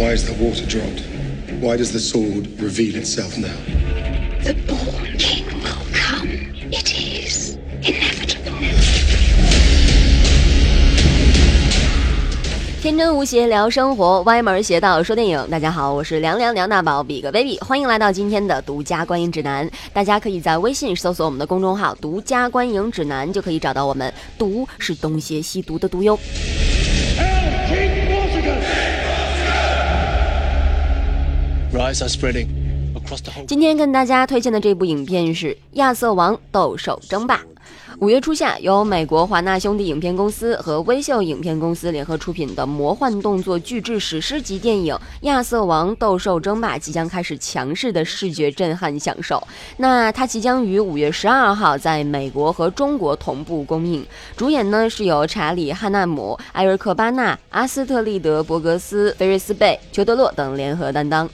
Why is the water dropped? Why does the sword reveal itself now? The born king will come. It is inevitable. 天真无邪聊生活，歪门邪道说电影。大家好，我是凉凉梁大宝比个 baby，欢迎来到今天的独家观影指南。大家可以在微信搜索我们的公众号“独家观影指南”，就可以找到我们。毒是东邪西毒的毒哟。今天跟大家推荐的这部影片是《亚瑟王斗兽争霸》。五月初夏，由美国华纳兄弟影片公司和微秀影片公司联合出品的魔幻动作巨制史诗级电影《亚瑟王斗兽争霸》即将开始强势的视觉震撼享受。那它即将于五月十二号在美国和中国同步公映。主演呢是由查理·汉纳姆、埃瑞克·巴纳、阿斯特利德·伯格斯、菲瑞斯·贝、裘德洛等联合担当。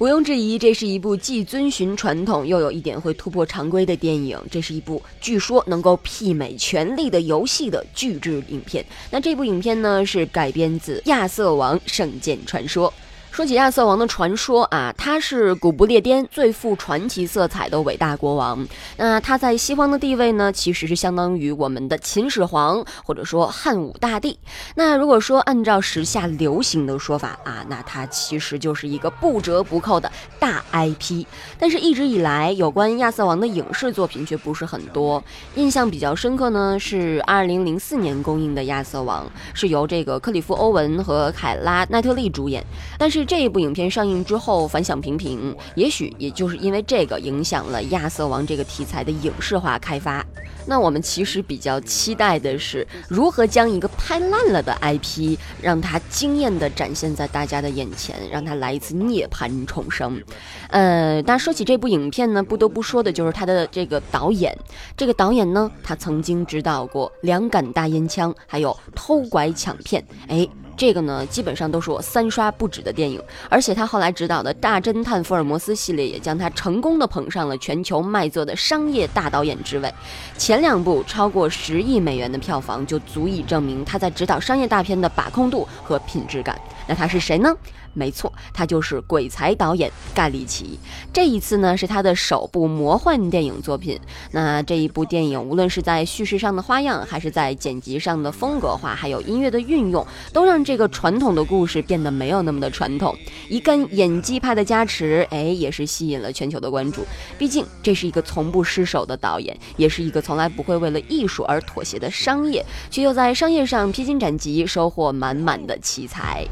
毋庸置疑，这是一部既遵循传统，又有一点会突破常规的电影。这是一部据说能够媲美《权力的游戏》的巨制影片。那这部影片呢，是改编自《亚瑟王圣剑传说》。说起亚瑟王的传说啊，他是古不列颠最富传奇色彩的伟大国王。那他在西方的地位呢，其实是相当于我们的秦始皇，或者说汉武大帝。那如果说按照时下流行的说法啊，那他其实就是一个不折不扣的大 IP。但是，一直以来有关亚瑟王的影视作品却不是很多。印象比较深刻呢，是2004年公映的《亚瑟王》，是由这个克里夫·欧文和凯拉·奈特利主演。但是这一部影片上映之后反响平平，也许也就是因为这个影响了亚瑟王这个题材的影视化开发。那我们其实比较期待的是，如何将一个拍烂了的 IP，让它惊艳的展现在大家的眼前，让它来一次涅槃重生。呃，但说起这部影片呢，不得不说的就是它的这个导演。这个导演呢，他曾经指导过《两杆大烟枪》，还有《偷拐抢骗》。哎。这个呢，基本上都是我三刷不止的电影，而且他后来执导的《大侦探福尔摩斯》系列也将他成功的捧上了全球卖座的商业大导演之位。前两部超过十亿美元的票房，就足以证明他在执导商业大片的把控度和品质感。那他是谁呢？没错，他就是鬼才导演盖里奇。这一次呢，是他的首部魔幻电影作品。那这一部电影，无论是在叙事上的花样，还是在剪辑上的风格化，还有音乐的运用，都让这个传统的故事变得没有那么的传统。一根演技派的加持，哎，也是吸引了全球的关注。毕竟这是一个从不失手的导演，也是一个从来不会为了艺术而妥协的商业，却又在商业上披荆斩棘，收获满满的奇才。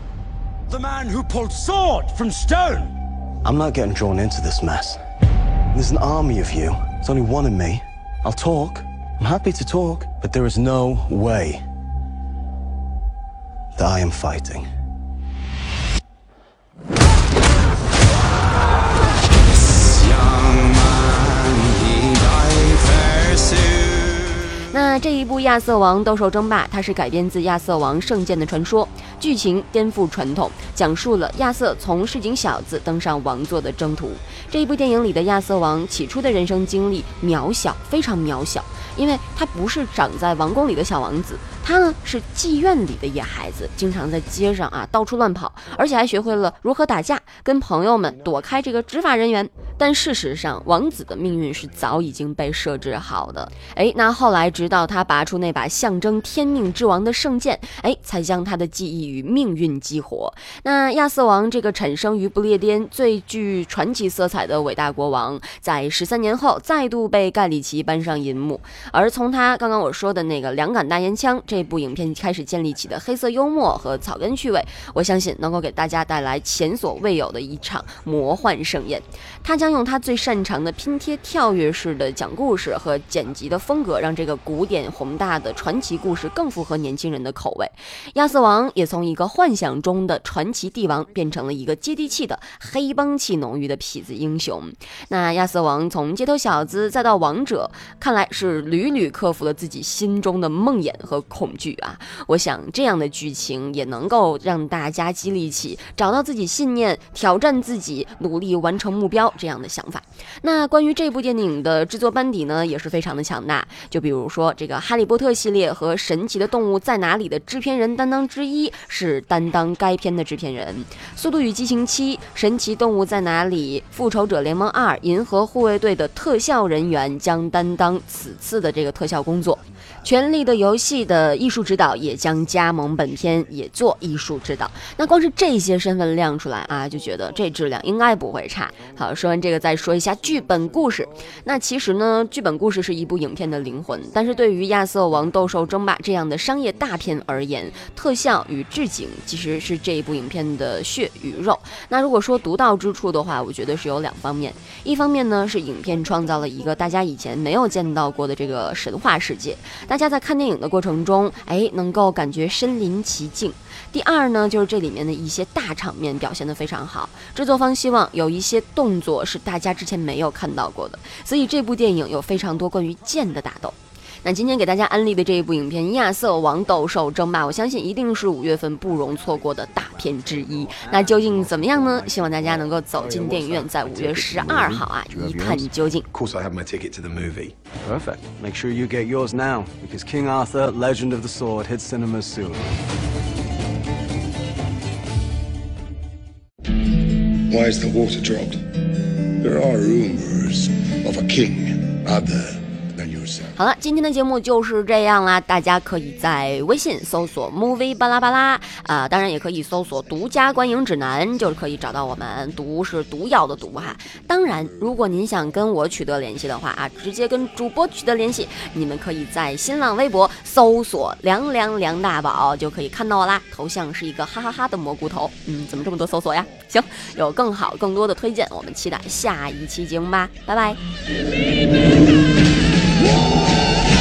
The man who pulled sword from stone. I'm not getting drawn into this mess. There's an army of you. There's only one of me. I'll talk. I'm happy to talk. But there is no way that I am fighting. 这一部《亚瑟王斗兽争霸》，它是改编自亚瑟王圣剑的传说，剧情颠覆传统，讲述了亚瑟从市井小子登上王座的征途。这一部电影里的亚瑟王起初的人生经历渺小，非常渺小，因为他不是长在王宫里的小王子，他呢是妓院里的野孩子，经常在街上啊到处乱跑，而且还学会了如何打架，跟朋友们躲开这个执法人员。但事实上，王子的命运是早已经被设置好的。哎，那后来直到他拔出那把象征天命之王的圣剑，哎，才将他的记忆与命运激活。那亚瑟王这个产生于不列颠最具传奇色彩的伟大国王，在十三年后再度被盖里奇搬上银幕。而从他刚刚我说的那个两杆大烟枪这部影片开始建立起的黑色幽默和草根趣味，我相信能够给大家带来前所未有的一场魔幻盛宴。他将用他最擅长的拼贴跳跃式的讲故事和剪辑的风格，让这个古典宏大的传奇故事更符合年轻人的口味。亚瑟王也从一个幻想中的传奇帝王，变成了一个接地气的黑帮气浓郁的痞子英雄。那亚瑟王从街头小子再到王者，看来是屡屡克服了自己心中的梦魇和恐惧啊！我想这样的剧情也能够让大家激励起找到自己信念、挑战自己、努力完成目标这样的想法。那关于这部电影的制作班底呢，也是非常的强大。就比如说这个《哈利波特》系列和《神奇的动物在哪里》的制片人担当之一是担当该片的制片人，《速度与激情七》《神奇动物在哪里》《复仇者联盟二》《银河护卫队》的特效人员将担当此次的这个特效工作，《权力的游戏》的艺术指导也将加盟本片，也做艺术指导。那光是这些身份亮出来啊，就觉得这质量应该不会差。好，说完这这个，再说一下剧本故事。那其实呢，剧本故事是一部影片的灵魂，但是对于《亚瑟王斗兽争霸》这样的商业大片而言，特效与置景其实是这一部影片的血与肉。那如果说独到之处的话，我觉得是有两方面。一方面呢，是影片创造了一个大家以前没有见到过的这个神话世界，大家在看电影的过程中，哎，能够感觉身临其境。第二呢，就是这里面的一些大场面表现得非常好，制作方希望有一些动作是大家之前没有看到过的，所以这部电影有非常多关于剑的打斗。那今天给大家安利的这一部影片《亚瑟王斗兽争霸》，我相信一定是五月份不容错过的大片之一。那究竟怎么样呢？希望大家能够走进电影院，在五月十二号啊一探究竟。Of course, I have my ticket to the movie. Perfect. Make sure you get yours now, because King Arthur, Legend of the Sword, hits cinemas soon. Why is the water dropped? There are rumors of a king other. 好了，今天的节目就是这样啦。大家可以在微信搜索 “movie 巴拉巴拉”啊、当然也可以搜索“独家观影指南”，就是可以找到我们。毒是毒药的毒哈。当然，如果您想跟我取得联系的话啊，直接跟主播取得联系，你们可以在新浪微博搜索“凉凉梁大宝”就可以看到我啦。头像是一个哈哈哈的蘑菇头。嗯，怎么这么多搜索呀？行，有更好更多的推荐，我们期待下一期节目吧。拜拜。Oh!